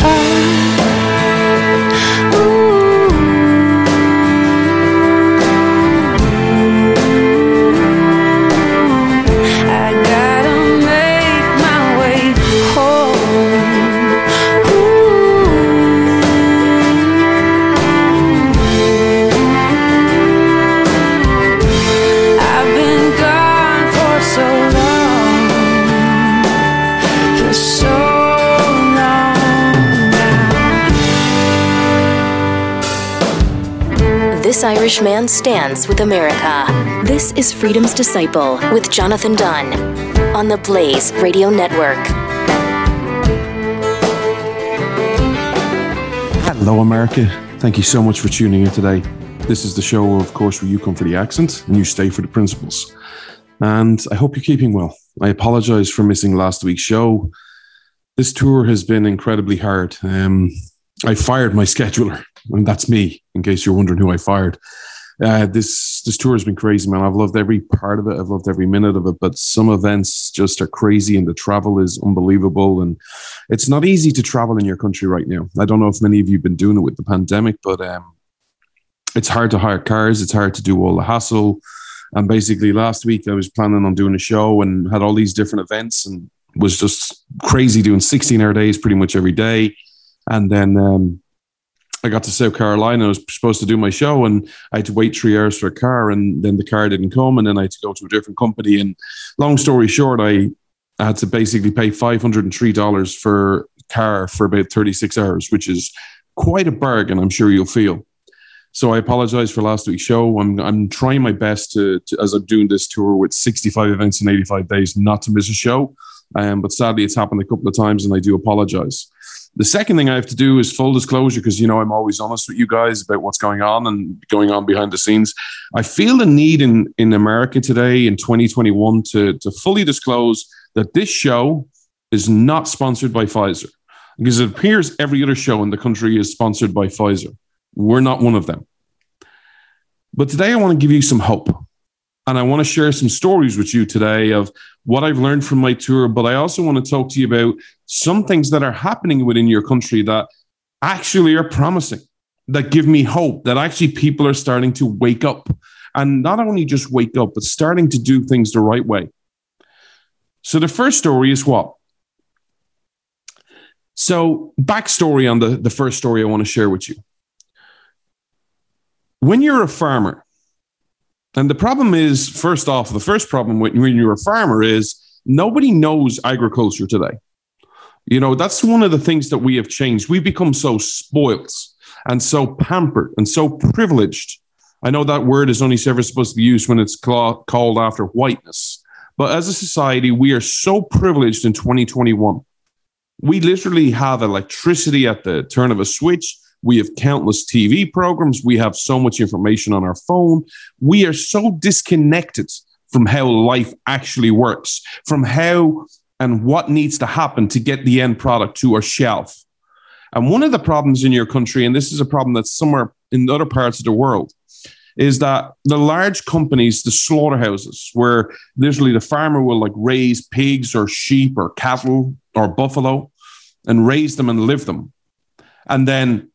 This Irish man stands with America. This is Freedom's Disciple with Jonathan Dunn on the Blaze Radio Network. Hello, America. Thank you so much for tuning in today. This is the show, of course, where you come for the accent and you stay for the principles. And I hope you're keeping well. I apologize for missing last week's show. This tour has been incredibly hard. Um, I fired my scheduler, and that's me. In case you're wondering who I fired, uh, this this tour has been crazy, man. I've loved every part of it. I've loved every minute of it. But some events just are crazy, and the travel is unbelievable. And it's not easy to travel in your country right now. I don't know if many of you've been doing it with the pandemic, but um, it's hard to hire cars. It's hard to do all the hassle. And basically, last week I was planning on doing a show and had all these different events, and was just crazy doing 16 hour days pretty much every day and then um, I got to South Carolina. I was supposed to do my show, and I had to wait three hours for a car, and then the car didn't come, and then I had to go to a different company. And long story short, I had to basically pay five hundred and three dollars for car for about thirty six hours, which is quite a bargain. I'm sure you'll feel. So I apologize for last week's show. I'm I'm trying my best to, to as I'm doing this tour with 65 events in 85 days, not to miss a show. Um, but sadly, it's happened a couple of times, and I do apologize. The second thing I have to do is full disclosure because you know I'm always honest with you guys about what's going on and going on behind the scenes. I feel the need in in America today in 2021 to to fully disclose that this show is not sponsored by Pfizer because it appears every other show in the country is sponsored by Pfizer. We're not one of them. But today I want to give you some hope. And I want to share some stories with you today of what I've learned from my tour. But I also want to talk to you about some things that are happening within your country that actually are promising, that give me hope, that actually people are starting to wake up. And not only just wake up, but starting to do things the right way. So the first story is what? So, backstory on the, the first story I want to share with you. When you're a farmer, and the problem is, first off, the first problem when, you're a farmer is nobody knows agriculture today. You know, that's one of the things that we have changed. We've become so spoilt and so pampered and so privileged. I know that word is only ever supposed to be used when it's called after whiteness. But as a society, we are so privileged in 2021. We literally have electricity at the turn of a switch. We have countless TV programs. We have so much information on our phone. We are so disconnected from how life actually works, from how and what needs to happen to get the end product to a shelf. And one of the problems in your country, and this is a problem that's somewhere in other parts of the world, is that the large companies, the slaughterhouses, where literally the farmer will like raise pigs or sheep or cattle or buffalo and raise them and live them. And then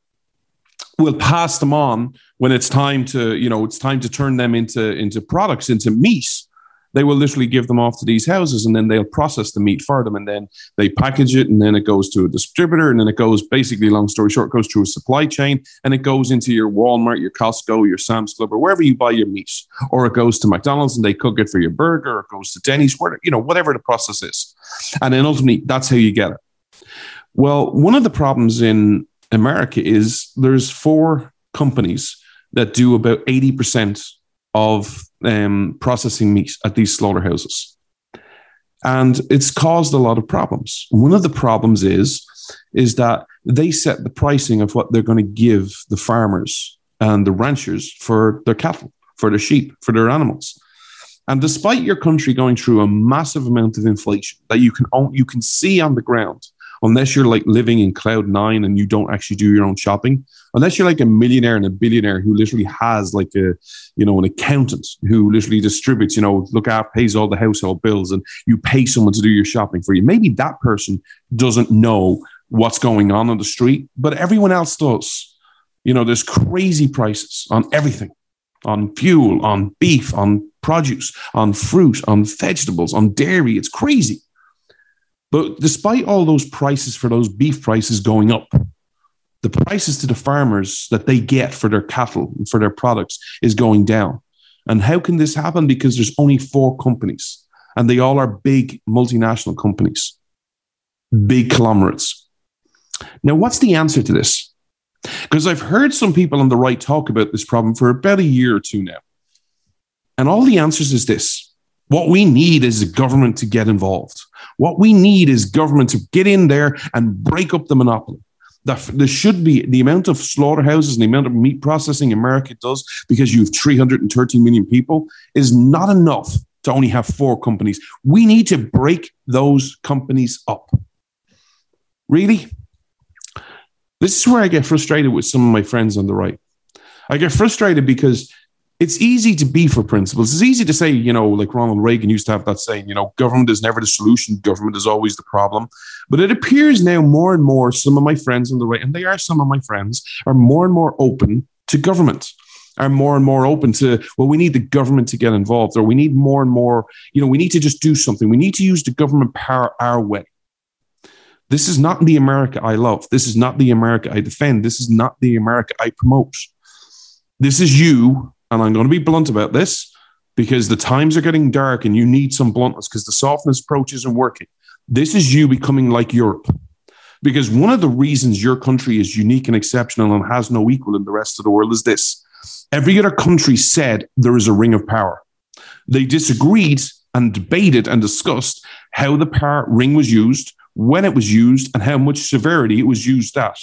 we'll pass them on when it's time to you know it's time to turn them into into products into meat they will literally give them off to these houses and then they'll process the meat for them and then they package it and then it goes to a distributor and then it goes basically long story short goes through a supply chain and it goes into your walmart your costco your sam's club or wherever you buy your meat or it goes to mcdonald's and they cook it for your burger or it goes to denny's where you know whatever the process is. And then ultimately that's how you get it. Well one of the problems in America is there's four companies that do about 80% of um, processing meat at these slaughterhouses. And it's caused a lot of problems. One of the problems is, is that they set the pricing of what they're going to give the farmers and the ranchers for their cattle, for their sheep, for their animals. And despite your country going through a massive amount of inflation that you can you can see on the ground, unless you're like living in cloud nine and you don't actually do your own shopping, unless you're like a millionaire and a billionaire who literally has like a, you know, an accountant who literally distributes, you know, look at pays all the household bills and you pay someone to do your shopping for you. Maybe that person doesn't know what's going on on the street, but everyone else does. You know, there's crazy prices on everything on fuel, on beef, on produce, on fruit, on vegetables, on dairy. It's crazy. But despite all those prices for those beef prices going up, the prices to the farmers that they get for their cattle and for their products is going down. And how can this happen? Because there's only four companies and they all are big multinational companies, big conglomerates. Now, what's the answer to this? Because I've heard some people on the right talk about this problem for about a year or two now. And all the answers is this what we need is the government to get involved. What we need is government to get in there and break up the monopoly. There should be the amount of slaughterhouses and the amount of meat processing America does because you have 330 million people is not enough to only have four companies. We need to break those companies up. Really? This is where I get frustrated with some of my friends on the right. I get frustrated because it's easy to be for principles. It's easy to say, you know, like Ronald Reagan used to have that saying, you know, government is never the solution, government is always the problem. But it appears now more and more some of my friends on the right, and they are some of my friends, are more and more open to government, are more and more open to, well, we need the government to get involved, or we need more and more, you know, we need to just do something. We need to use the government power our way. This is not the America I love. This is not the America I defend. This is not the America I promote. This is you, and I'm going to be blunt about this because the times are getting dark and you need some bluntness because the softness approach isn't working. This is you becoming like Europe. Because one of the reasons your country is unique and exceptional and has no equal in the rest of the world is this every other country said there is a ring of power. They disagreed and debated and discussed how the power ring was used, when it was used and how much severity it was used at,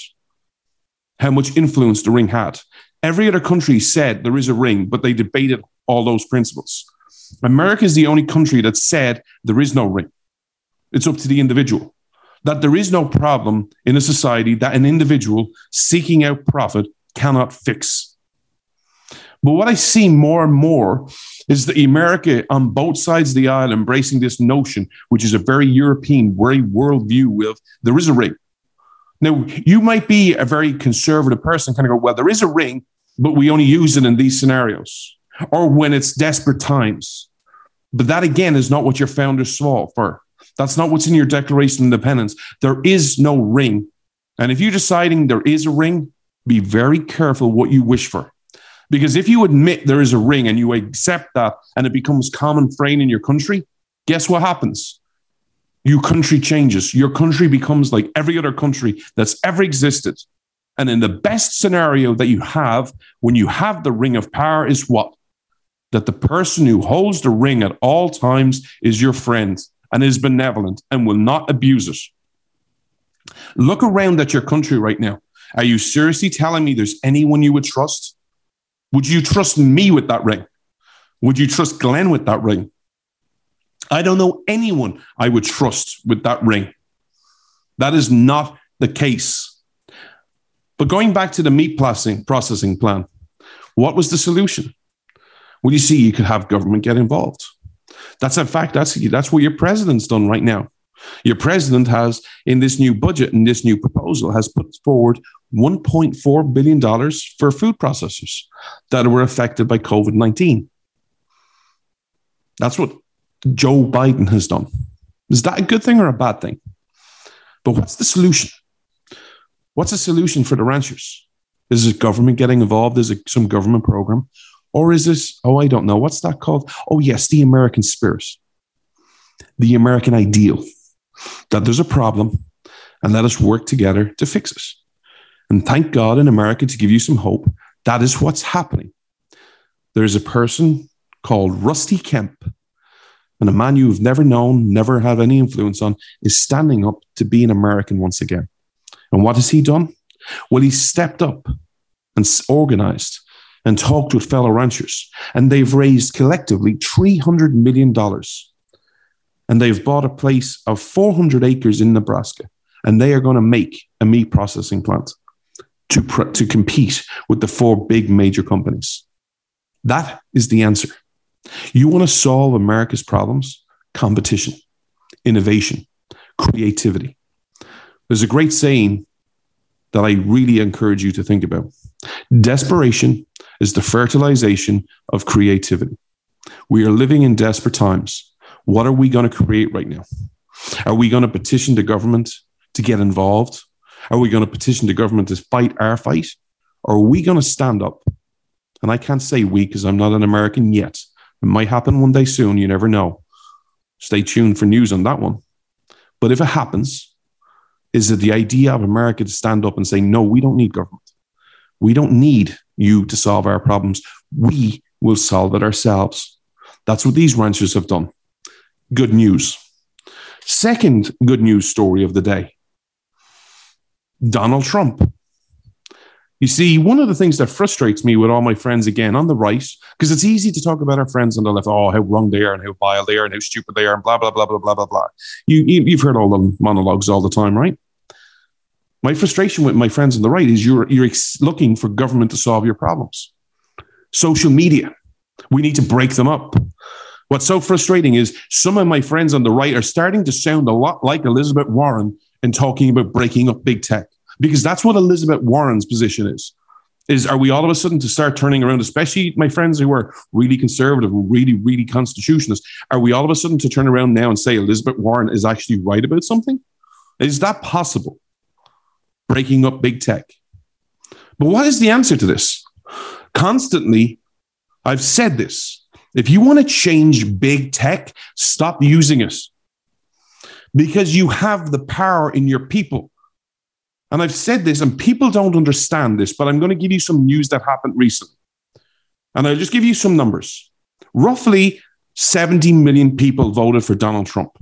how much influence the ring had. Every other country said there is a ring, but they debated all those principles. America is the only country that said there is no ring. It's up to the individual. That there is no problem in a society that an individual seeking out profit cannot fix. But what I see more and more is that America on both sides of the aisle embracing this notion, which is a very European, very worldview with there is a ring. Now, you might be a very conservative person, kind of go, well, there is a ring, but we only use it in these scenarios or when it's desperate times. But that again is not what your founders saw for. That's not what's in your Declaration of Independence. There is no ring. And if you're deciding there is a ring, be very careful what you wish for. Because if you admit there is a ring and you accept that and it becomes common frame in your country, guess what happens? Your country changes. Your country becomes like every other country that's ever existed. And in the best scenario that you have when you have the ring of power is what? That the person who holds the ring at all times is your friend and is benevolent and will not abuse it. Look around at your country right now. Are you seriously telling me there's anyone you would trust? Would you trust me with that ring? Would you trust Glenn with that ring? I don't know anyone I would trust with that ring. That is not the case. But going back to the meat processing, plan, what was the solution? Well, you see, you could have government get involved. That's in fact, that's, that's what your president's done right now. Your president has, in this new budget and this new proposal, has put forward $1.4 billion for food processors that were affected by COVID 19. That's what Joe Biden has done. Is that a good thing or a bad thing? But what's the solution? What's the solution for the ranchers? Is it government getting involved? Is it some government program? Or is this, oh, I don't know, what's that called? Oh, yes, the American spirit, the American ideal that there's a problem and let us work together to fix it. And thank God in America to give you some hope. That is what's happening. There's a person called Rusty Kemp, and a man you've never known, never had any influence on, is standing up to be an American once again. And what has he done? Well, he stepped up and organized and talked with fellow ranchers, and they've raised collectively $300 million and they've bought a place of 400 acres in Nebraska, and they are going to make a meat processing plant to, to compete with the four big major companies. That is the answer. You want to solve America's problems? Competition, innovation, creativity. There's a great saying that I really encourage you to think about. Desperation is the fertilization of creativity. We are living in desperate times. What are we going to create right now? Are we going to petition the government to get involved? Are we going to petition the government to fight our fight? Or are we going to stand up? And I can't say we because I'm not an American yet. It might happen one day soon. You never know. Stay tuned for news on that one. But if it happens, is it the idea of America to stand up and say, no, we don't need government. We don't need you to solve our problems. We will solve it ourselves. That's what these ranchers have done. Good news. Second good news story of the day Donald Trump. You see, one of the things that frustrates me with all my friends again on the right, because it's easy to talk about our friends on the left, oh, how wrong they are and how vile they are and how stupid they are and blah, blah, blah, blah, blah, blah, blah. You, you, have heard all the monologues all the time, right? My frustration with my friends on the right is you're, you're ex- looking for government to solve your problems. Social media, we need to break them up. What's so frustrating is some of my friends on the right are starting to sound a lot like Elizabeth Warren in talking about breaking up big tech, because that's what Elizabeth Warren's position is. Is are we all of a sudden to start turning around, especially my friends who are really conservative, really, really constitutionalist? Are we all of a sudden to turn around now and say Elizabeth Warren is actually right about something? Is that possible? breaking up big tech. But what is the answer to this? Constantly, I've said this. If you want to change big tech, stop using it because you have the power in your people. And I've said this, and people don't understand this, but I'm going to give you some news that happened recently. And I'll just give you some numbers. Roughly 70 million people voted for Donald Trump.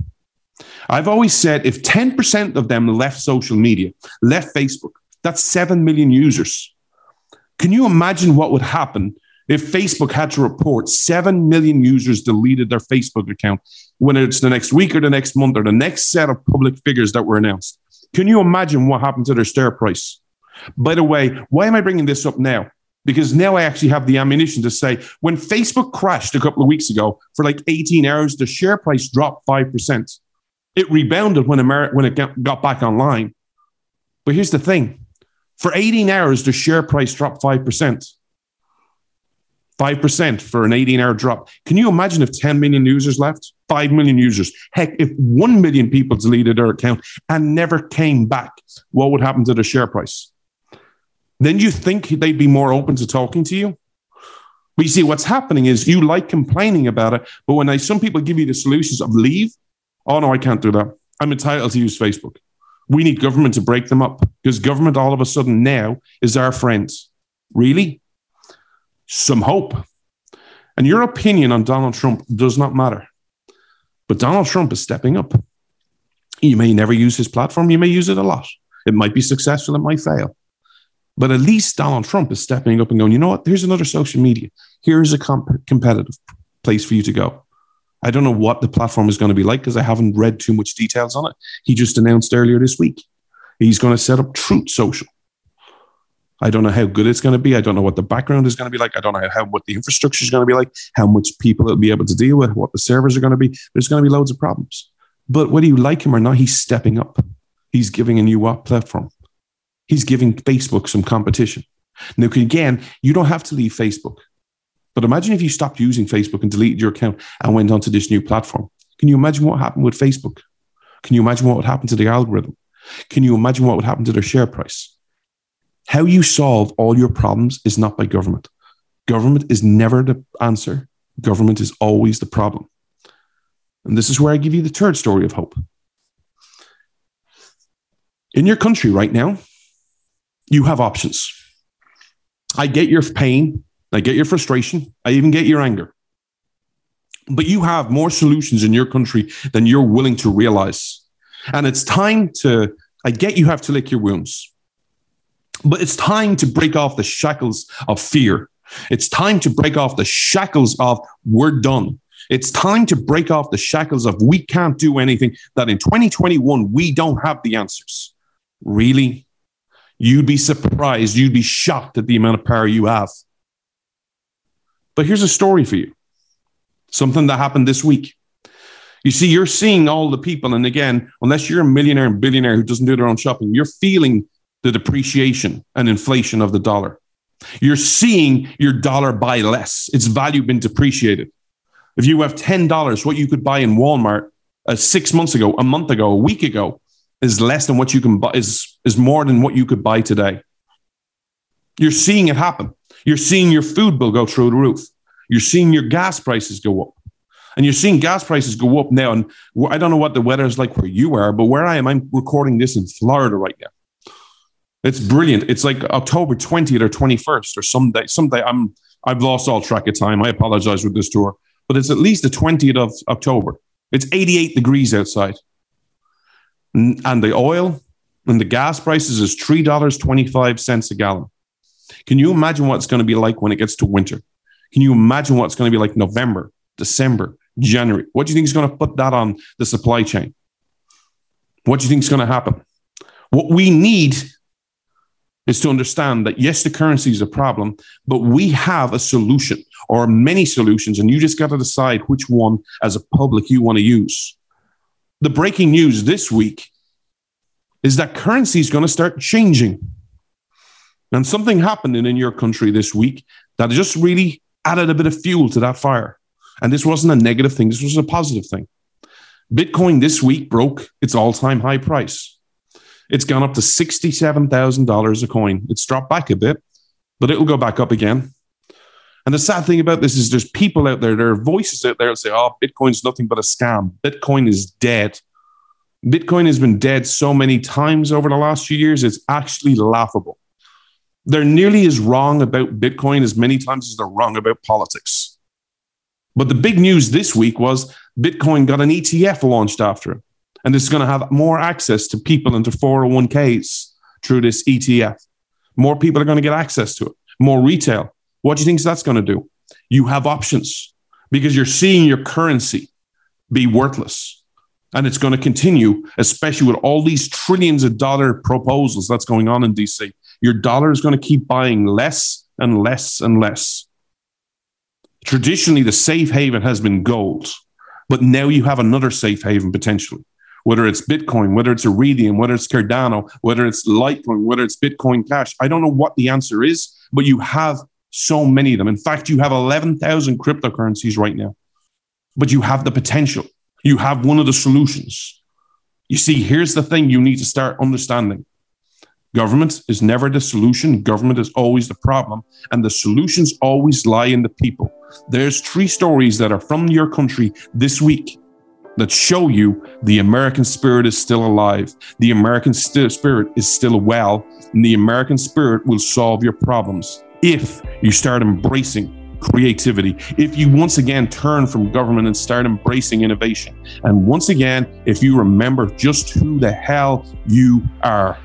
I've always said if 10% of them left social media, left Facebook, that's 7 million users. Can you imagine what would happen if Facebook had to report 7 million users deleted their Facebook account when it's the next week or the next month or the next set of public figures that were announced? Can you imagine what happened to their share price? By the way, why am I bringing this up now? Because now I actually have the ammunition to say when Facebook crashed a couple of weeks ago for like 18 hours, the share price dropped 5%. It rebounded when, Ameri- when it got back online. But here's the thing for 18 hours, the share price dropped 5%. 5% for an 18 hour drop. Can you imagine if 10 million users left? 5 million users. Heck, if 1 million people deleted their account and never came back, what would happen to the share price? Then you think they'd be more open to talking to you? But you see, what's happening is you like complaining about it, but when I, some people give you the solutions of leave, Oh, no, I can't do that. I'm entitled to use Facebook. We need government to break them up because government all of a sudden now is our friends. Really? Some hope. And your opinion on Donald Trump does not matter. But Donald Trump is stepping up. You may never use his platform, you may use it a lot. It might be successful, it might fail. But at least Donald Trump is stepping up and going, you know what? Here's another social media. Here's a comp- competitive place for you to go. I don't know what the platform is going to be like because I haven't read too much details on it. He just announced earlier this week he's going to set up Truth Social. I don't know how good it's going to be. I don't know what the background is going to be like. I don't know how, what the infrastructure is going to be like, how much people it'll be able to deal with, what the servers are going to be. There's going to be loads of problems. But whether you like him or not, he's stepping up. He's giving a new platform. He's giving Facebook some competition. Now, again, you don't have to leave Facebook. But imagine if you stopped using Facebook and deleted your account and went onto this new platform. Can you imagine what happened with Facebook? Can you imagine what would happen to the algorithm? Can you imagine what would happen to their share price? How you solve all your problems is not by government. Government is never the answer. Government is always the problem. And this is where I give you the third story of hope. In your country right now, you have options. I get your pain. I get your frustration. I even get your anger. But you have more solutions in your country than you're willing to realize. And it's time to, I get you have to lick your wounds, but it's time to break off the shackles of fear. It's time to break off the shackles of we're done. It's time to break off the shackles of we can't do anything, that in 2021, we don't have the answers. Really? You'd be surprised, you'd be shocked at the amount of power you have. But here's a story for you something that happened this week. You see, you're seeing all the people, and again, unless you're a millionaire and billionaire who doesn't do their own shopping, you're feeling the depreciation and inflation of the dollar. You're seeing your dollar buy less, its value been depreciated. If you have $10, what you could buy in Walmart uh, six months ago, a month ago, a week ago, is less than what you can buy, is, is more than what you could buy today. You're seeing it happen. You're seeing your food bill go through the roof. You're seeing your gas prices go up. And you're seeing gas prices go up now. And I don't know what the weather is like where you are, but where I am, I'm recording this in Florida right now. It's brilliant. It's like October 20th or 21st or someday. Someday I'm I've lost all track of time. I apologize with this tour, but it's at least the 20th of October. It's 88 degrees outside. And the oil and the gas prices is $3.25 a gallon. Can you imagine what it's going to be like when it gets to winter? Can you imagine what it's going to be like November, December, January? What do you think is going to put that on the supply chain? What do you think is going to happen? What we need is to understand that yes, the currency is a problem, but we have a solution or many solutions, and you just got to decide which one as a public you want to use. The breaking news this week is that currency is going to start changing. And something happened in your country this week that just really added a bit of fuel to that fire. And this wasn't a negative thing, this was a positive thing. Bitcoin this week broke its all time high price. It's gone up to $67,000 a coin. It's dropped back a bit, but it'll go back up again. And the sad thing about this is there's people out there, there are voices out there that say, oh, Bitcoin's nothing but a scam. Bitcoin is dead. Bitcoin has been dead so many times over the last few years, it's actually laughable. They're nearly as wrong about Bitcoin as many times as they're wrong about politics. But the big news this week was Bitcoin got an ETF launched after it. And this is going to have more access to people into 401ks through this ETF. More people are going to get access to it, more retail. What do you think that's going to do? You have options because you're seeing your currency be worthless. And it's going to continue, especially with all these trillions of dollar proposals that's going on in DC. Your dollar is going to keep buying less and less and less. Traditionally, the safe haven has been gold, but now you have another safe haven potentially whether it's Bitcoin, whether it's Ethereum, whether it's Cardano, whether it's Litecoin, whether it's Bitcoin Cash. I don't know what the answer is, but you have so many of them. In fact, you have 11,000 cryptocurrencies right now, but you have the potential. You have one of the solutions. You see, here's the thing you need to start understanding government is never the solution, government is always the problem, and the solutions always lie in the people. There's three stories that are from your country this week that show you the American spirit is still alive. The American st- spirit is still well, and the American spirit will solve your problems if you start embracing creativity. If you once again turn from government and start embracing innovation. And once again, if you remember just who the hell you are.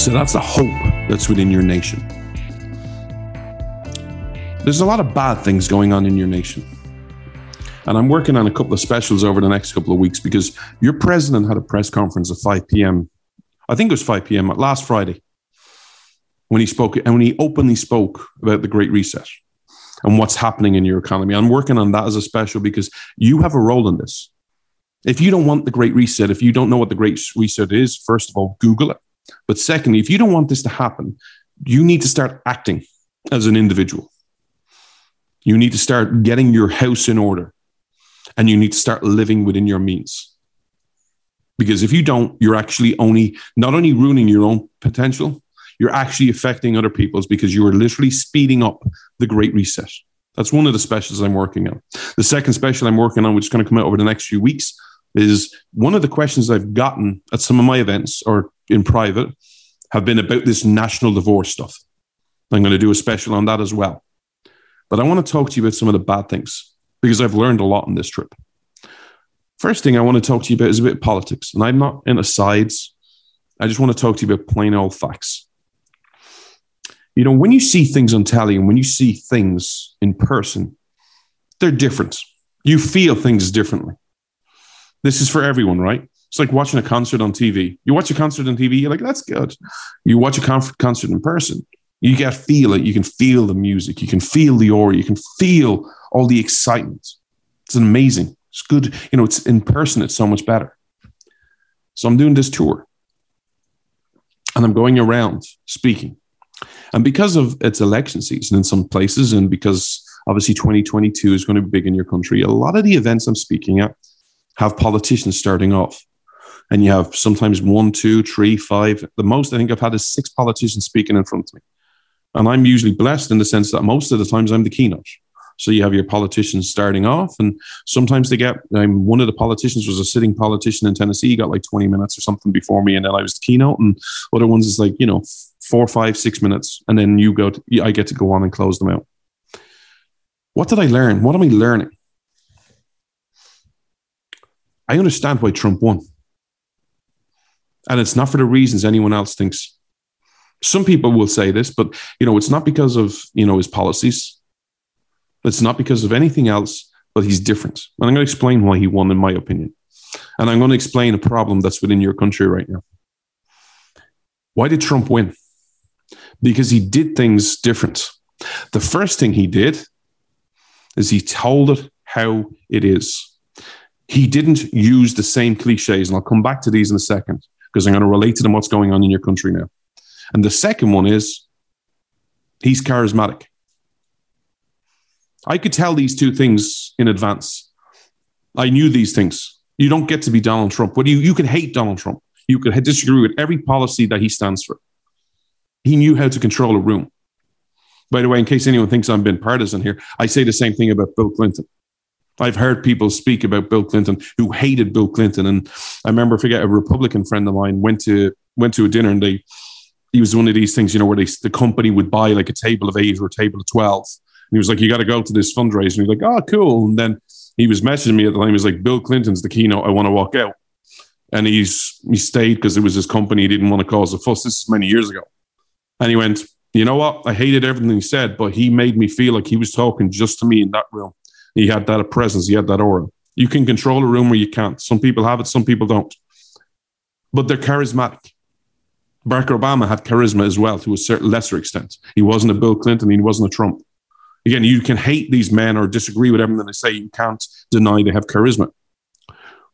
So that's the hope that's within your nation. There's a lot of bad things going on in your nation. And I'm working on a couple of specials over the next couple of weeks because your president had a press conference at 5 p.m. I think it was 5 p.m. last Friday when he spoke and when he openly spoke about the Great Reset and what's happening in your economy. I'm working on that as a special because you have a role in this. If you don't want the Great Reset, if you don't know what the Great Reset is, first of all, Google it. But secondly, if you don't want this to happen, you need to start acting as an individual. You need to start getting your house in order and you need to start living within your means. Because if you don't, you're actually only not only ruining your own potential, you're actually affecting other people's because you are literally speeding up the great reset. That's one of the specials I'm working on. The second special I'm working on, which is going to come out over the next few weeks, is one of the questions I've gotten at some of my events or in private have been about this national divorce stuff. I'm going to do a special on that as well. But I want to talk to you about some of the bad things because I've learned a lot on this trip. First thing I want to talk to you about is a bit of politics. And I'm not in sides. I just want to talk to you about plain old facts. You know, when you see things on telly and when you see things in person, they're different. You feel things differently. This is for everyone, right? It's like watching a concert on TV. You watch a concert on TV, you're like, that's good. You watch a conf- concert in person, you get feel it. You can feel the music. You can feel the aura. You can feel all the excitement. It's amazing. It's good. You know, it's in person. It's so much better. So I'm doing this tour, and I'm going around speaking. And because of its election season in some places, and because obviously 2022 is going to be big in your country, a lot of the events I'm speaking at have politicians starting off. And you have sometimes one, two, three, five. The most I think I've had is six politicians speaking in front of me. And I'm usually blessed in the sense that most of the times I'm the keynote. So you have your politicians starting off, and sometimes they get. Um, one of the politicians was a sitting politician in Tennessee. He got like 20 minutes or something before me, and then I was the keynote. And other ones is like you know four, five, six minutes, and then you go. To, I get to go on and close them out. What did I learn? What am I learning? I understand why Trump won. And it's not for the reasons anyone else thinks. Some people will say this, but you know, it's not because of you know his policies. It's not because of anything else, but he's different. And I'm going to explain why he won, in my opinion. And I'm going to explain a problem that's within your country right now. Why did Trump win? Because he did things different. The first thing he did is he told it how it is. He didn't use the same cliches, and I'll come back to these in a second because I'm going to relate to them what's going on in your country now. And the second one is he's charismatic. I could tell these two things in advance. I knew these things. You don't get to be Donald Trump. What you you can hate Donald Trump. You could disagree with every policy that he stands for. He knew how to control a room. By the way, in case anyone thinks I'm being partisan here, I say the same thing about Bill Clinton. I've heard people speak about Bill Clinton who hated Bill Clinton, and I remember, I forget a Republican friend of mine went to went to a dinner and they he was one of these things, you know, where they, the company would buy like a table of eight or a table of 12. And he was like, you got to go to this fundraiser. And he's like, oh, cool. And then he was messaging me at the time. He was like, Bill Clinton's the keynote. I want to walk out. And he's he stayed because it was his company. He didn't want to cause a fuss. This is many years ago. And he went, you know what? I hated everything he said, but he made me feel like he was talking just to me in that room. He had that presence. He had that aura. You can control a room where you can't. Some people have it, some people don't. But they're charismatic. Barack Obama had charisma as well to a certain lesser extent. He wasn't a Bill Clinton, he wasn't a Trump. Again, you can hate these men or disagree with everything they say. You can't deny they have charisma.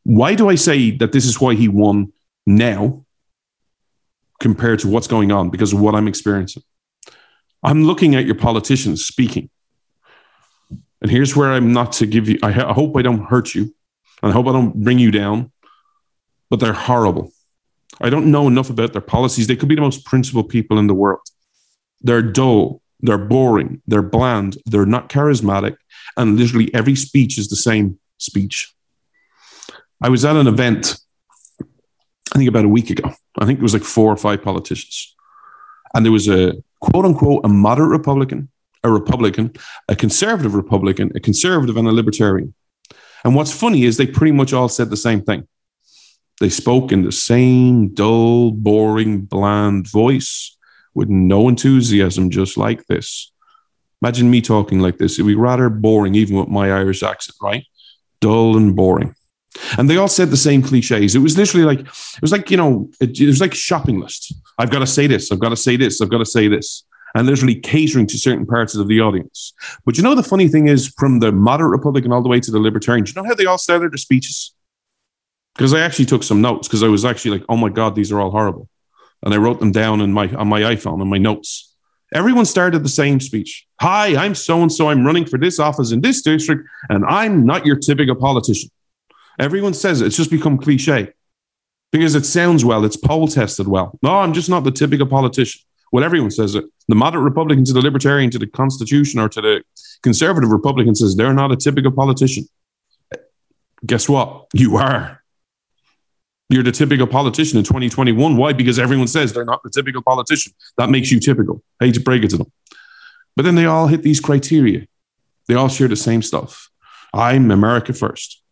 Why do I say that this is why he won now compared to what's going on? Because of what I'm experiencing. I'm looking at your politicians speaking. And here's where I'm not to give you, I, I hope I don't hurt you. And I hope I don't bring you down, but they're horrible. I don't know enough about their policies. They could be the most principled people in the world. They're dull, they're boring, they're bland, they're not charismatic, and literally every speech is the same speech. I was at an event, I think about a week ago. I think it was like four or five politicians. And there was a quote unquote a moderate Republican, a Republican, a conservative Republican, a conservative, and a libertarian. And what's funny is they pretty much all said the same thing. They spoke in the same dull, boring, bland voice with no enthusiasm, just like this. Imagine me talking like this. It'd be rather boring, even with my Irish accent, right? Dull and boring. And they all said the same cliches. It was literally like, it was like, you know, it, it was like shopping list. I've got to say this, I've got to say this, I've got to say this. And literally catering to certain parts of the audience. But you know, the funny thing is, from the moderate Republican all the way to the Libertarian, do you know how they all started their speeches? because I actually took some notes because I was actually like, oh my god, these are all horrible, and I wrote them down in my on my iPhone in my notes. Everyone started the same speech. Hi, I'm so and so. I'm running for this office in this district, and I'm not your typical politician. Everyone says it. It's just become cliche because it sounds well. It's poll tested well. No, I'm just not the typical politician. Well, everyone says it. The moderate Republican to the Libertarian to the Constitution or to the conservative Republican says they're not a typical politician. Guess what? You are. You're the typical politician in 2021. Why? Because everyone says they're not the typical politician. That makes you typical. I hate to break it to them. But then they all hit these criteria. They all share the same stuff. I'm America first.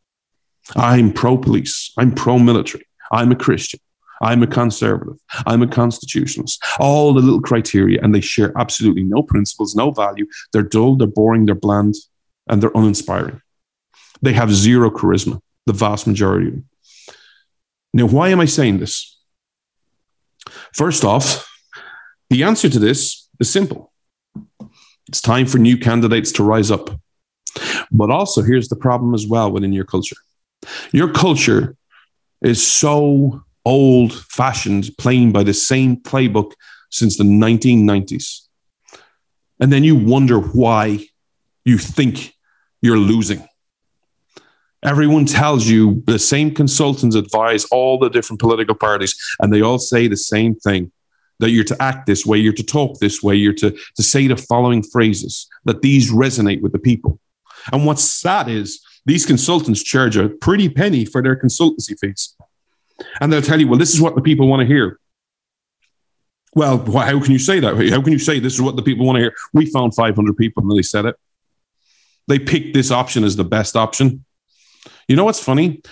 I'm pro police. I'm pro military. I'm a Christian. I'm a conservative. I'm a constitutionalist. All the little criteria, and they share absolutely no principles, no value. They're dull, they're boring, they're bland, and they're uninspiring. They have zero charisma, the vast majority of them. Now, why am I saying this? First off, the answer to this is simple it's time for new candidates to rise up. But also, here's the problem as well within your culture your culture is so old fashioned, playing by the same playbook since the 1990s. And then you wonder why you think you're losing. Everyone tells you the same consultants advise all the different political parties, and they all say the same thing that you're to act this way, you're to talk this way, you're to, to say the following phrases, that these resonate with the people. And what's sad is these consultants charge a pretty penny for their consultancy fees. And they'll tell you, well, this is what the people want to hear. Well, how can you say that? How can you say this is what the people want to hear? We found 500 people and they said it. They picked this option as the best option. You know what's funny?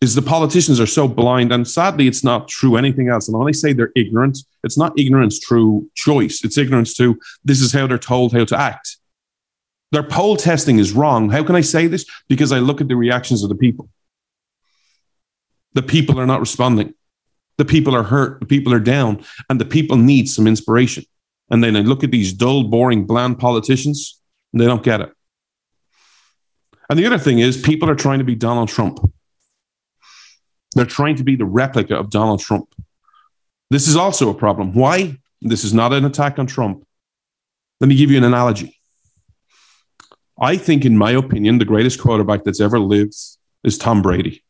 Is the politicians are so blind, and sadly, it's not true anything else. And when I say they're ignorant, it's not ignorance through choice, it's ignorance to this is how they're told how to act. Their poll testing is wrong. How can I say this? Because I look at the reactions of the people. The people are not responding. The people are hurt. The people are down. And the people need some inspiration. And then I look at these dull, boring, bland politicians, and they don't get it. And the other thing is, people are trying to be Donald Trump. They're trying to be the replica of Donald Trump. This is also a problem. Why? This is not an attack on Trump. Let me give you an analogy. I think, in my opinion, the greatest quarterback that's ever lived is Tom Brady.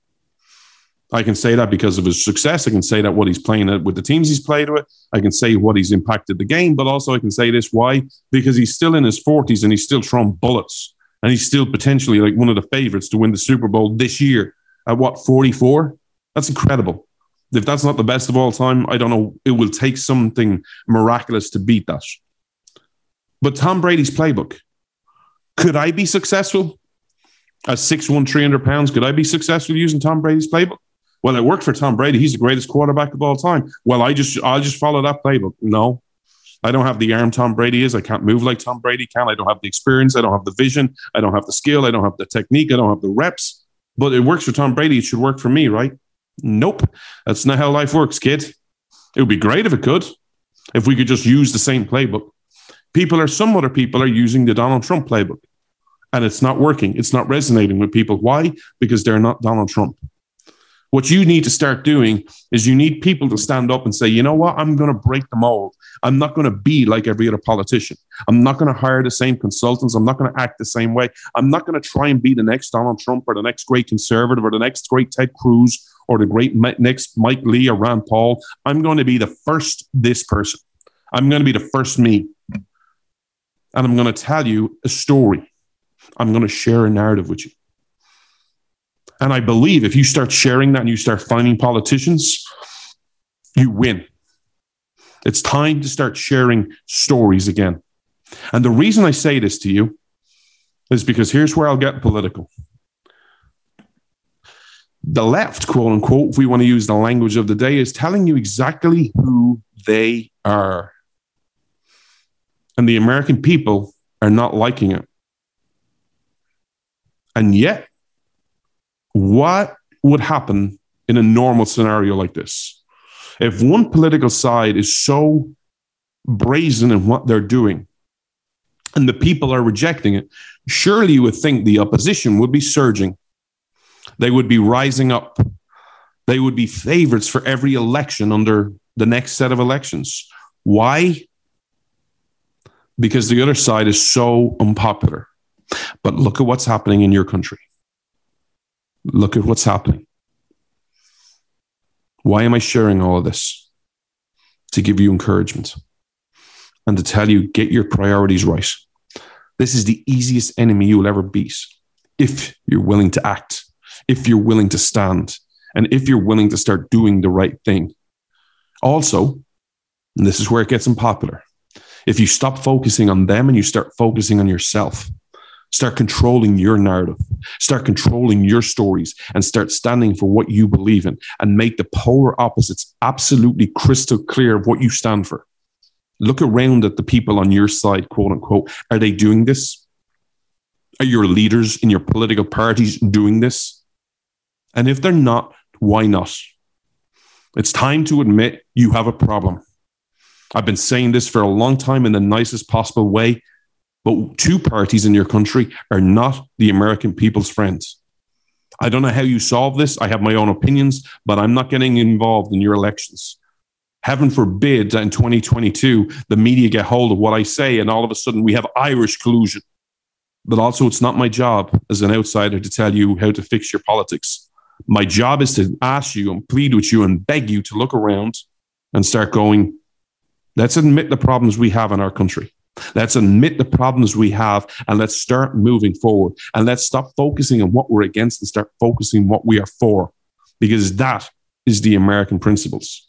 I can say that because of his success. I can say that what he's playing with the teams he's played with. I can say what he's impacted the game, but also I can say this why? Because he's still in his 40s and he's still throwing bullets and he's still potentially like one of the favorites to win the Super Bowl this year at what, 44? That's incredible. If that's not the best of all time, I don't know. It will take something miraculous to beat that. But Tom Brady's playbook, could I be successful at 6'1, 300 pounds? Could I be successful using Tom Brady's playbook? Well, it worked for Tom Brady. He's the greatest quarterback of all time. Well, I just I'll just follow that playbook. No, I don't have the arm Tom Brady is. I can't move like Tom Brady can. I don't have the experience. I don't have the vision. I don't have the skill. I don't have the technique. I don't have the reps. But it works for Tom Brady. It should work for me, right? Nope. That's not how life works, kid. It would be great if it could, if we could just use the same playbook. People are, some other people are using the Donald Trump playbook and it's not working. It's not resonating with people. Why? Because they're not Donald Trump. What you need to start doing is you need people to stand up and say, you know what? I'm going to break the mold. I'm not going to be like every other politician. I'm not going to hire the same consultants. I'm not going to act the same way. I'm not going to try and be the next Donald Trump or the next great conservative or the next great Ted Cruz or the great next Mike Lee or Rand Paul. I'm going to be the first this person. I'm going to be the first me. And I'm going to tell you a story. I'm going to share a narrative with you. And I believe if you start sharing that and you start finding politicians, you win. It's time to start sharing stories again. And the reason I say this to you is because here's where I'll get political. The left, quote unquote, if we want to use the language of the day, is telling you exactly who they are. And the American people are not liking it. And yet, what would happen in a normal scenario like this? If one political side is so brazen in what they're doing and the people are rejecting it, surely you would think the opposition would be surging. They would be rising up. They would be favorites for every election under the next set of elections. Why? Because the other side is so unpopular. But look at what's happening in your country. Look at what's happening. Why am I sharing all of this? To give you encouragement and to tell you, get your priorities right. This is the easiest enemy you will ever beat if you're willing to act, if you're willing to stand, and if you're willing to start doing the right thing. Also, and this is where it gets unpopular, if you stop focusing on them and you start focusing on yourself, Start controlling your narrative. Start controlling your stories and start standing for what you believe in and make the polar opposites absolutely crystal clear of what you stand for. Look around at the people on your side, quote unquote. Are they doing this? Are your leaders in your political parties doing this? And if they're not, why not? It's time to admit you have a problem. I've been saying this for a long time in the nicest possible way, but two parties in your country are not the American people's friends. I don't know how you solve this. I have my own opinions, but I'm not getting involved in your elections. Heaven forbid that in 2022, the media get hold of what I say and all of a sudden we have Irish collusion. But also, it's not my job as an outsider to tell you how to fix your politics. My job is to ask you and plead with you and beg you to look around and start going, let's admit the problems we have in our country. Let's admit the problems we have and let's start moving forward. And let's stop focusing on what we're against and start focusing what we are for, because that is the American principles.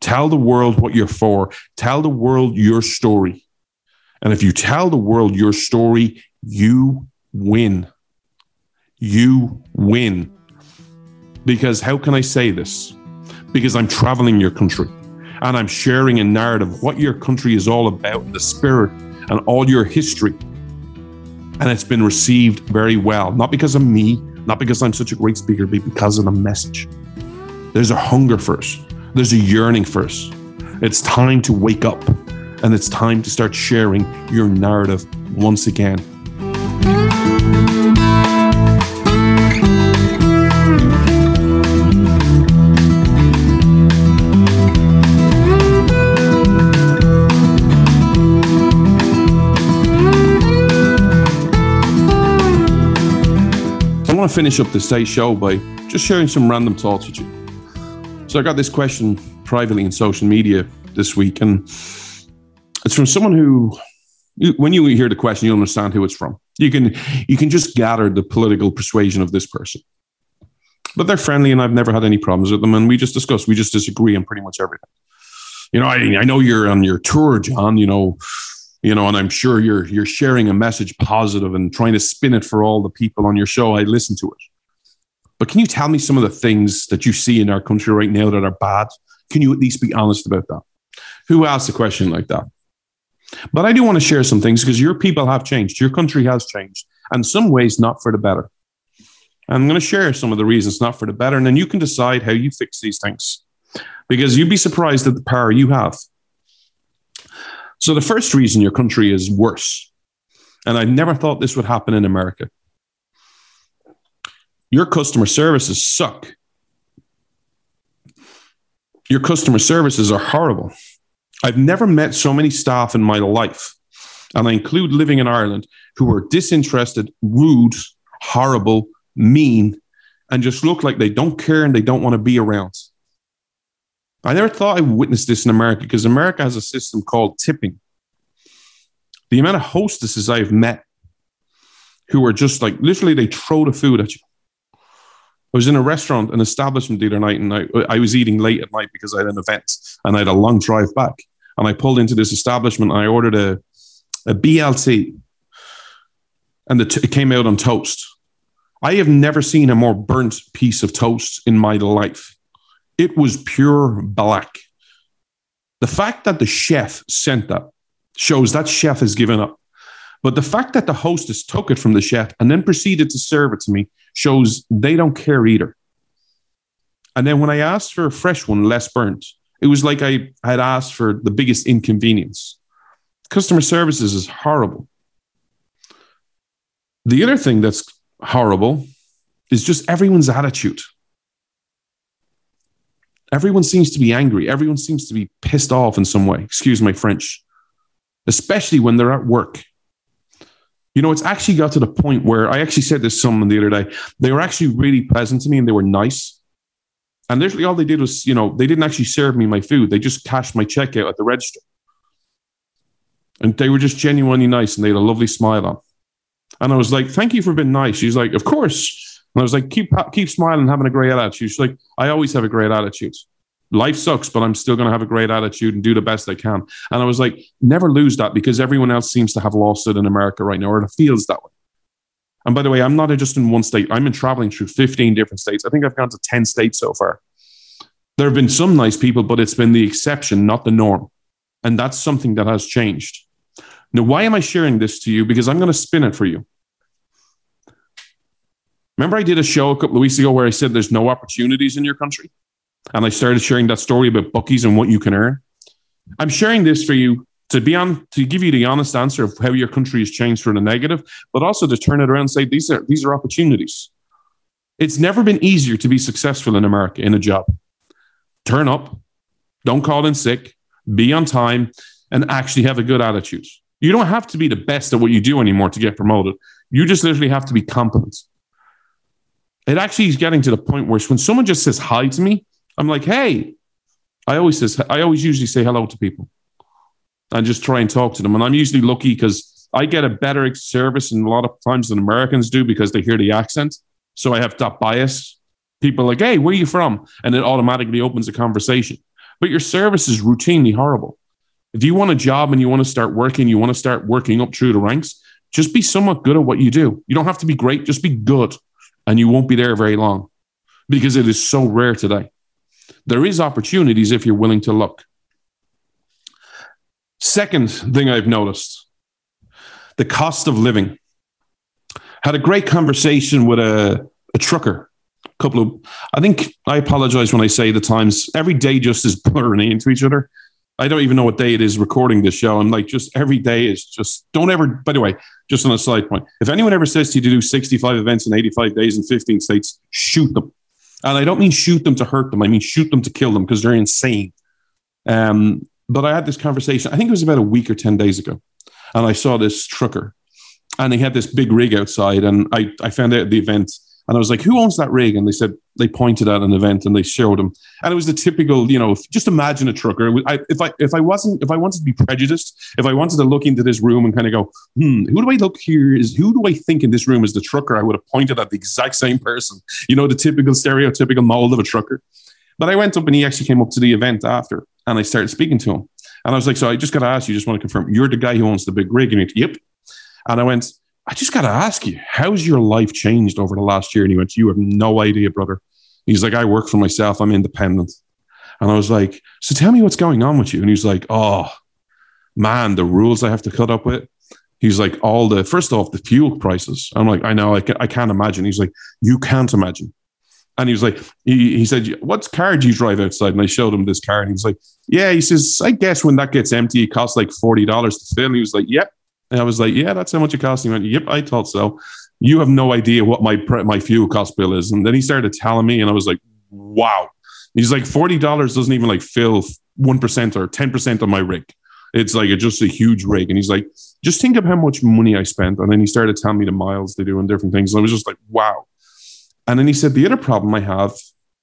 Tell the world what you're for. Tell the world your story. And if you tell the world your story, you win. You win. Because how can I say this? Because I'm traveling your country and I'm sharing a narrative of what your country is all about, the spirit and all your history. And it's been received very well, not because of me, not because I'm such a great speaker, but because of the message. There's a hunger first, there's a yearning first. It's time to wake up and it's time to start sharing your narrative once again. To finish up this day show by just sharing some random thoughts with you. So I got this question privately in social media this week, and it's from someone who, when you hear the question, you understand who it's from. You can you can just gather the political persuasion of this person, but they're friendly, and I've never had any problems with them. And we just discuss, we just disagree on pretty much everything. You know, I I know you're on your tour, John. You know, you know, and I'm sure you're you're sharing a message positive and trying to spin it for all the people on your show. I listen to it. But can you tell me some of the things that you see in our country right now that are bad? Can you at least be honest about that? Who asked a question like that? But I do want to share some things because your people have changed. Your country has changed, and some ways not for the better. I'm going to share some of the reasons not for the better, and then you can decide how you fix these things. Because you'd be surprised at the power you have so the first reason your country is worse, and I never thought this would happen in America. Your customer services suck. Your customer services are horrible. I've never met so many staff in my life, and I include living in Ireland, who are disinterested, rude, horrible, mean, and just look like they don't care and they don't want to be around. I never thought I would witness this in America because America has a system called tipping. The amount of hostesses I've met who are just like literally they throw the food at you. I was in a restaurant, an establishment the other night, and I, I was eating late at night because I had an event and I had a long drive back. And I pulled into this establishment and I ordered a, a BLT, and t- it came out on toast. I have never seen a more burnt piece of toast in my life. It was pure black. The fact that the chef sent that shows that chef has given up. But the fact that the hostess took it from the chef and then proceeded to serve it to me shows they don't care either. And then when I asked for a fresh one, less burnt, it was like I had asked for the biggest inconvenience. Customer services is horrible. The other thing that's horrible is just everyone's attitude. Everyone seems to be angry. Everyone seems to be pissed off in some way. Excuse my French, especially when they're at work. You know, it's actually got to the point where I actually said this to someone the other day. They were actually really pleasant to me and they were nice. And literally all they did was, you know, they didn't actually serve me my food. They just cashed my check out at the register. And they were just genuinely nice and they had a lovely smile on. And I was like, thank you for being nice. She's like, of course. And I was like, keep keep smiling, having a great attitude. She's like, I always have a great attitude. Life sucks, but I'm still going to have a great attitude and do the best I can. And I was like, never lose that because everyone else seems to have lost it in America right now, or it feels that way. And by the way, I'm not just in one state. I'm in traveling through 15 different states. I think I've gone to 10 states so far. There have been some nice people, but it's been the exception, not the norm. And that's something that has changed. Now, why am I sharing this to you? Because I'm going to spin it for you. Remember, I did a show a couple of weeks ago where I said there's no opportunities in your country? And I started sharing that story about bookies and what you can earn. I'm sharing this for you to be on to give you the honest answer of how your country has changed for the negative, but also to turn it around and say these are these are opportunities. It's never been easier to be successful in America in a job. Turn up, don't call in sick, be on time, and actually have a good attitude. You don't have to be the best at what you do anymore to get promoted. You just literally have to be competent. It actually is getting to the point where when someone just says hi to me, I'm like, hey. I always says I always usually say hello to people and just try and talk to them. And I'm usually lucky because I get a better service in a lot of times than Americans do because they hear the accent. So I have that bias. People like, hey, where are you from? And it automatically opens a conversation. But your service is routinely horrible. If you want a job and you want to start working, you want to start working up through the ranks, just be somewhat good at what you do. You don't have to be great, just be good. And you won't be there very long because it is so rare today. There is opportunities if you're willing to look. Second thing I've noticed the cost of living. Had a great conversation with a, a trucker. A couple of, I think I apologize when I say the times. Every day just is blurring into each other. I don't even know what day it is recording this show. I'm like, just every day is just, don't ever, by the way, just on a side point, if anyone ever says to you to do 65 events in 85 days in 15 states, shoot them. And I don't mean shoot them to hurt them. I mean shoot them to kill them because they're insane. Um, but I had this conversation, I think it was about a week or 10 days ago. And I saw this trucker and he had this big rig outside. And I, I found out at the event and I was like, who owns that rig? And they said, they pointed at an event and they showed him. And it was the typical, you know, just imagine a trucker. I, if I, if I wasn't, if I wanted to be prejudiced, if I wanted to look into this room and kind of go, hmm, who do I look here is, who do I think in this room is the trucker? I would have pointed at the exact same person, you know, the typical stereotypical mold of a trucker. But I went up and he actually came up to the event after and I started speaking to him. And I was like, so I just got to ask you, just want to confirm, you're the guy who owns the big rig. And he went, yep. And I went, I just got to ask you, how's your life changed over the last year? And he went, You have no idea, brother. He's like, I work for myself, I'm independent. And I was like, So tell me what's going on with you. And he's like, Oh, man, the rules I have to cut up with. He's like, All the, first off, the fuel prices. I'm like, I know, I, can't imagine. He's like, You can't imagine. And he was like, he, he said, What car do you drive outside? And I showed him this car. And he's like, Yeah, he says, I guess when that gets empty, it costs like $40 to fill. And he was like, Yep. And I was like, yeah, that's how much it costs. He went, yep, I thought so. You have no idea what my my fuel cost bill is. And then he started telling me, and I was like, wow. He's like, $40 doesn't even like fill 1% or 10% of my rig. It's like a, just a huge rig. And he's like, just think of how much money I spent. And then he started telling me the miles they do and different things. And I was just like, wow. And then he said, the other problem I have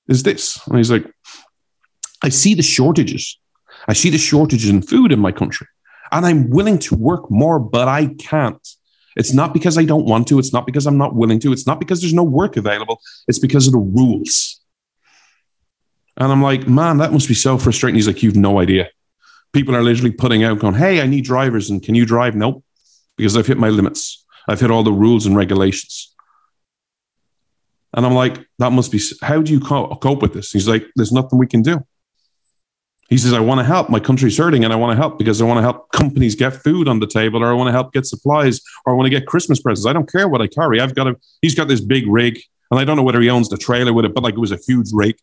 is this. And he's like, I see the shortages. I see the shortages in food in my country and I'm willing to work more, but I can't. It's not because I don't want to. It's not because I'm not willing to. It's not because there's no work available. It's because of the rules. And I'm like, man, that must be so frustrating. He's like, you've no idea. People are literally putting out, going, hey, I need drivers. And can you drive? Nope, because I've hit my limits. I've hit all the rules and regulations. And I'm like, that must be, how do you cope with this? He's like, there's nothing we can do. He says, I want to help. My country's hurting and I want to help because I want to help companies get food on the table or I want to help get supplies or I want to get Christmas presents. I don't care what I carry. I've got a, he's got this big rig and I don't know whether he owns the trailer with it, but like it was a huge rig.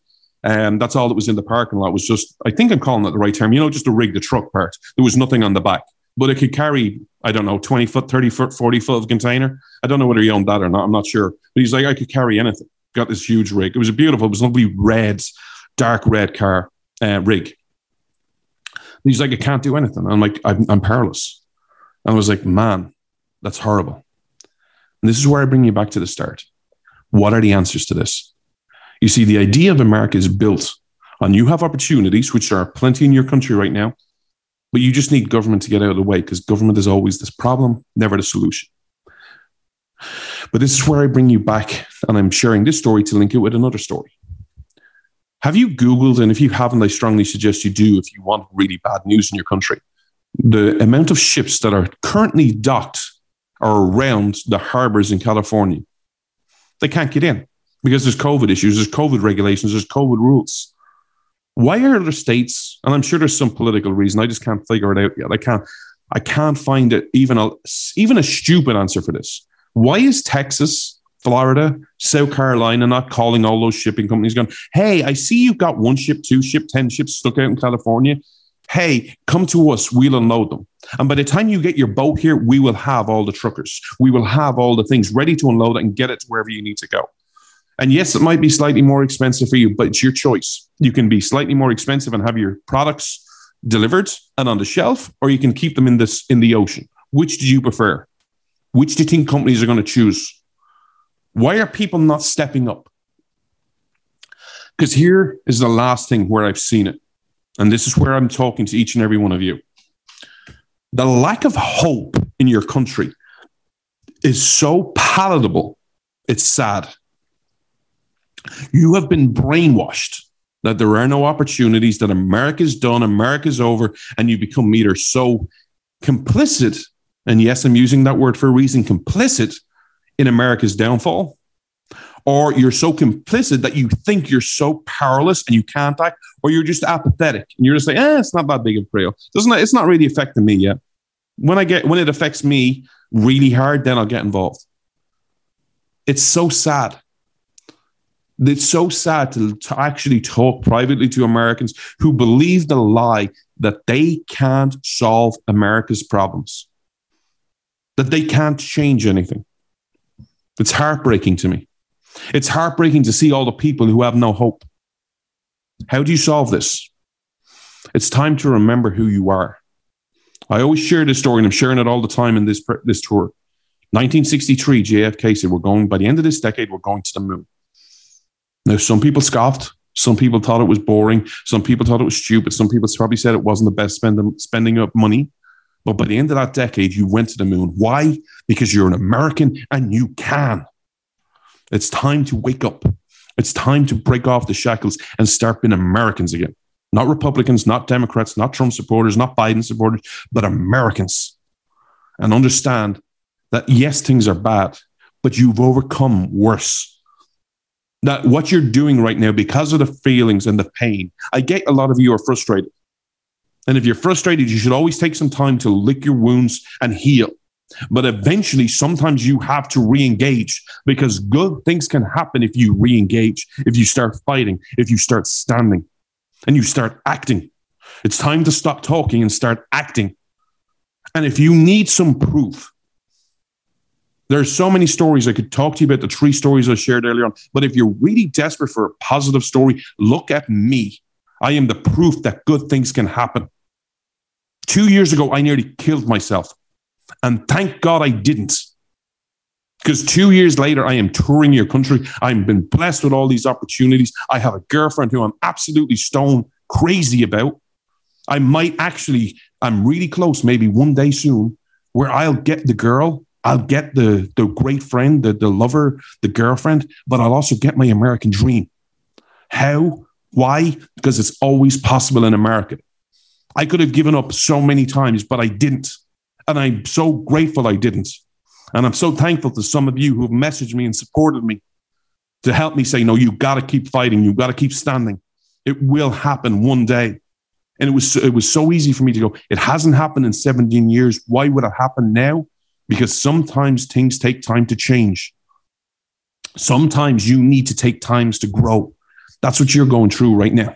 And that's all that was in the parking lot was just, I think I'm calling it the right term, you know, just to rig, the truck part. There was nothing on the back, but it could carry, I don't know, 20 foot, 30 foot, 40 foot of container. I don't know whether he owned that or not. I'm not sure. But he's like, I could carry anything. Got this huge rig. It was a beautiful, it was a lovely red, dark red car uh, rig he's like, I can't do anything. I'm like, I'm, I'm powerless. And I was like, man, that's horrible. And this is where I bring you back to the start. What are the answers to this? You see, the idea of America is built on you have opportunities, which are plenty in your country right now, but you just need government to get out of the way because government is always this problem, never the solution. But this is where I bring you back, and I'm sharing this story to link it with another story. Have you Googled, and if you haven't, I strongly suggest you do if you want really bad news in your country, the amount of ships that are currently docked are around the harbors in California. They can't get in because there's COVID issues, there's COVID regulations, there's COVID rules. Why are other states, and I'm sure there's some political reason, I just can't figure it out yet. I can't, I can't find it even a even a stupid answer for this. Why is Texas, Florida, South Carolina not calling all those shipping companies going, hey, I see you've got one ship, two ship, 10 ships stuck out in California. Hey, come to us, we'll unload them. And by the time you get your boat here, we will have all the truckers. We will have all the things ready to unload and get it to wherever you need to go. And yes, it might be slightly more expensive for you, but it's your choice. You can be slightly more expensive and have your products delivered and on the shelf, or you can keep them in this in the ocean. Which do you prefer? Which do you think companies are going to choose? Why are people not stepping up? Because here is the last thing where I've seen it. And this is where I'm talking to each and every one of you. The lack of hope in your country is so palatable, it's sad. You have been brainwashed that there are no opportunities, that America's done, America's over, and you become either so complicit, and yes, I'm using that word for a reason, complicit in America's downfall, or you're so complicit that you think you're so powerless and you can't act, or you're just apathetic and you're just like, eh, it's not that big of a deal. Doesn't it's not really affecting me yet. When I get when it affects me really hard, then I'll get involved. It's so sad it's so sad to, to actually talk privately to Americans who believe the lie that they can't solve America's problems, that they can't change anything. It's heartbreaking to me. It's heartbreaking to see all the people who have no hope. How do you solve this? It's time to remember who you are. I always share this story, and I'm sharing it all the time in this, this tour. 1963, JFK said, We're going, by the end of this decade, we're going to the moon. Now, some people scoffed. Some people thought it was boring. Some people thought it was stupid. Some people probably said it wasn't the best spending, spending of money. But by the end of that decade, you went to the moon. Why? Because you're an American and you can. It's time to wake up. It's time to break off the shackles and start being Americans again. Not Republicans, not Democrats, not Trump supporters, not Biden supporters, but Americans. And understand that yes, things are bad, but you've overcome worse that what you're doing right now, because of the feelings and the pain, I get a lot of you are frustrated. And if you're frustrated, you should always take some time to lick your wounds and heal. But eventually, sometimes you have to re engage because good things can happen if you re engage, if you start fighting, if you start standing and you start acting. It's time to stop talking and start acting. And if you need some proof, there's so many stories I could talk to you about the three stories I shared earlier on. But if you're really desperate for a positive story, look at me. I am the proof that good things can happen. Two years ago, I nearly killed myself. And thank God I didn't. Because two years later, I am touring your country. I've been blessed with all these opportunities. I have a girlfriend who I'm absolutely stone crazy about. I might actually, I'm really close, maybe one day soon, where I'll get the girl I'll get the the great friend, the, the lover, the girlfriend, but I'll also get my American dream. How? Why? Because it's always possible in America. I could have given up so many times, but I didn't. And I'm so grateful I didn't. And I'm so thankful to some of you who have messaged me and supported me to help me say, no, you got to keep fighting. You got to keep standing. It will happen one day. And it was, it was so easy for me to go, it hasn't happened in 17 years. Why would it happen now? because sometimes things take time to change. Sometimes you need to take times to grow. That's what you're going through right now.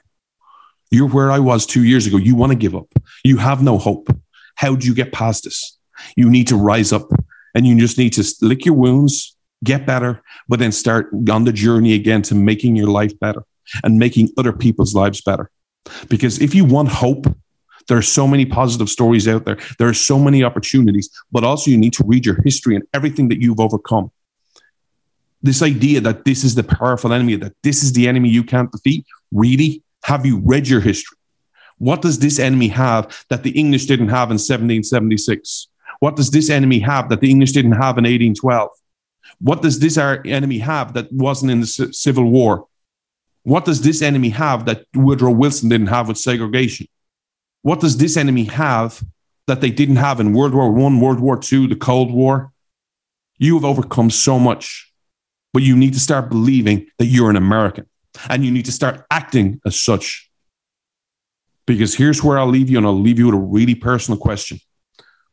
You're where I was two years ago. You want to give up. You have no hope. How do you get past this? You need to rise up and you just need to lick your wounds, get better, but then start on the journey again to making your life better and making other people's lives better. Because if you want hope, there are so many positive stories out there. There are so many opportunities, but also you need to read your history and everything that you've overcome. This idea that this is the powerful enemy, that this is the enemy you can't defeat, really? Have you read your history? What does this enemy have that the English didn't have in 1776? What does this enemy have that the English didn't have in 1812? What does this enemy have that wasn't in the Civil War? What does this enemy have that Woodrow Wilson didn't have with segregation? What does this enemy have that they didn't have in World War One, World War Two, the Cold War? You have overcome so much, but you need to start believing that you're an American and you need to start acting as such. Because here's where I'll leave you, and I'll leave you with a really personal question.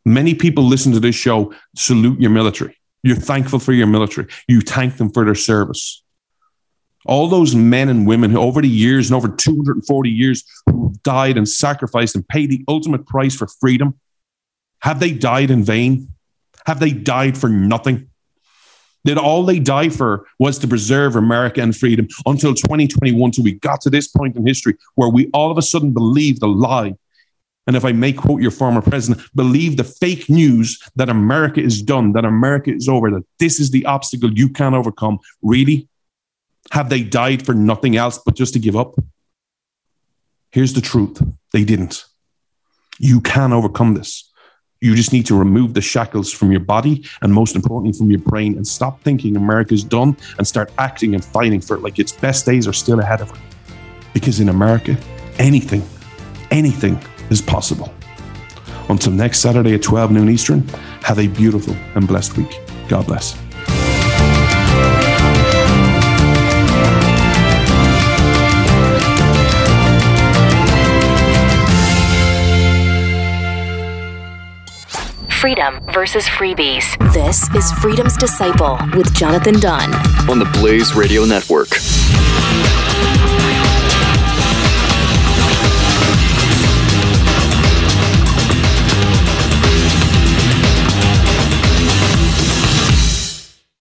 Many people listen to this show, salute your military. You're thankful for your military. You thank them for their service. All those men and women who, over the years and over 240 years, who died and sacrificed and paid the ultimate price for freedom, have they died in vain? Have they died for nothing? That all they died for was to preserve America and freedom until 2021, till we got to this point in history where we all of a sudden believed the lie. And if I may quote your former president, believe the fake news that America is done, that America is over, that this is the obstacle you can't overcome. Really? Have they died for nothing else but just to give up? Here's the truth they didn't. You can overcome this. You just need to remove the shackles from your body and, most importantly, from your brain and stop thinking America's done and start acting and fighting for it like its best days are still ahead of it. Because in America, anything, anything is possible. Until next Saturday at 12 noon Eastern, have a beautiful and blessed week. God bless. Freedom versus freebies. This is Freedom's Disciple with Jonathan Dunn on the Blaze Radio Network.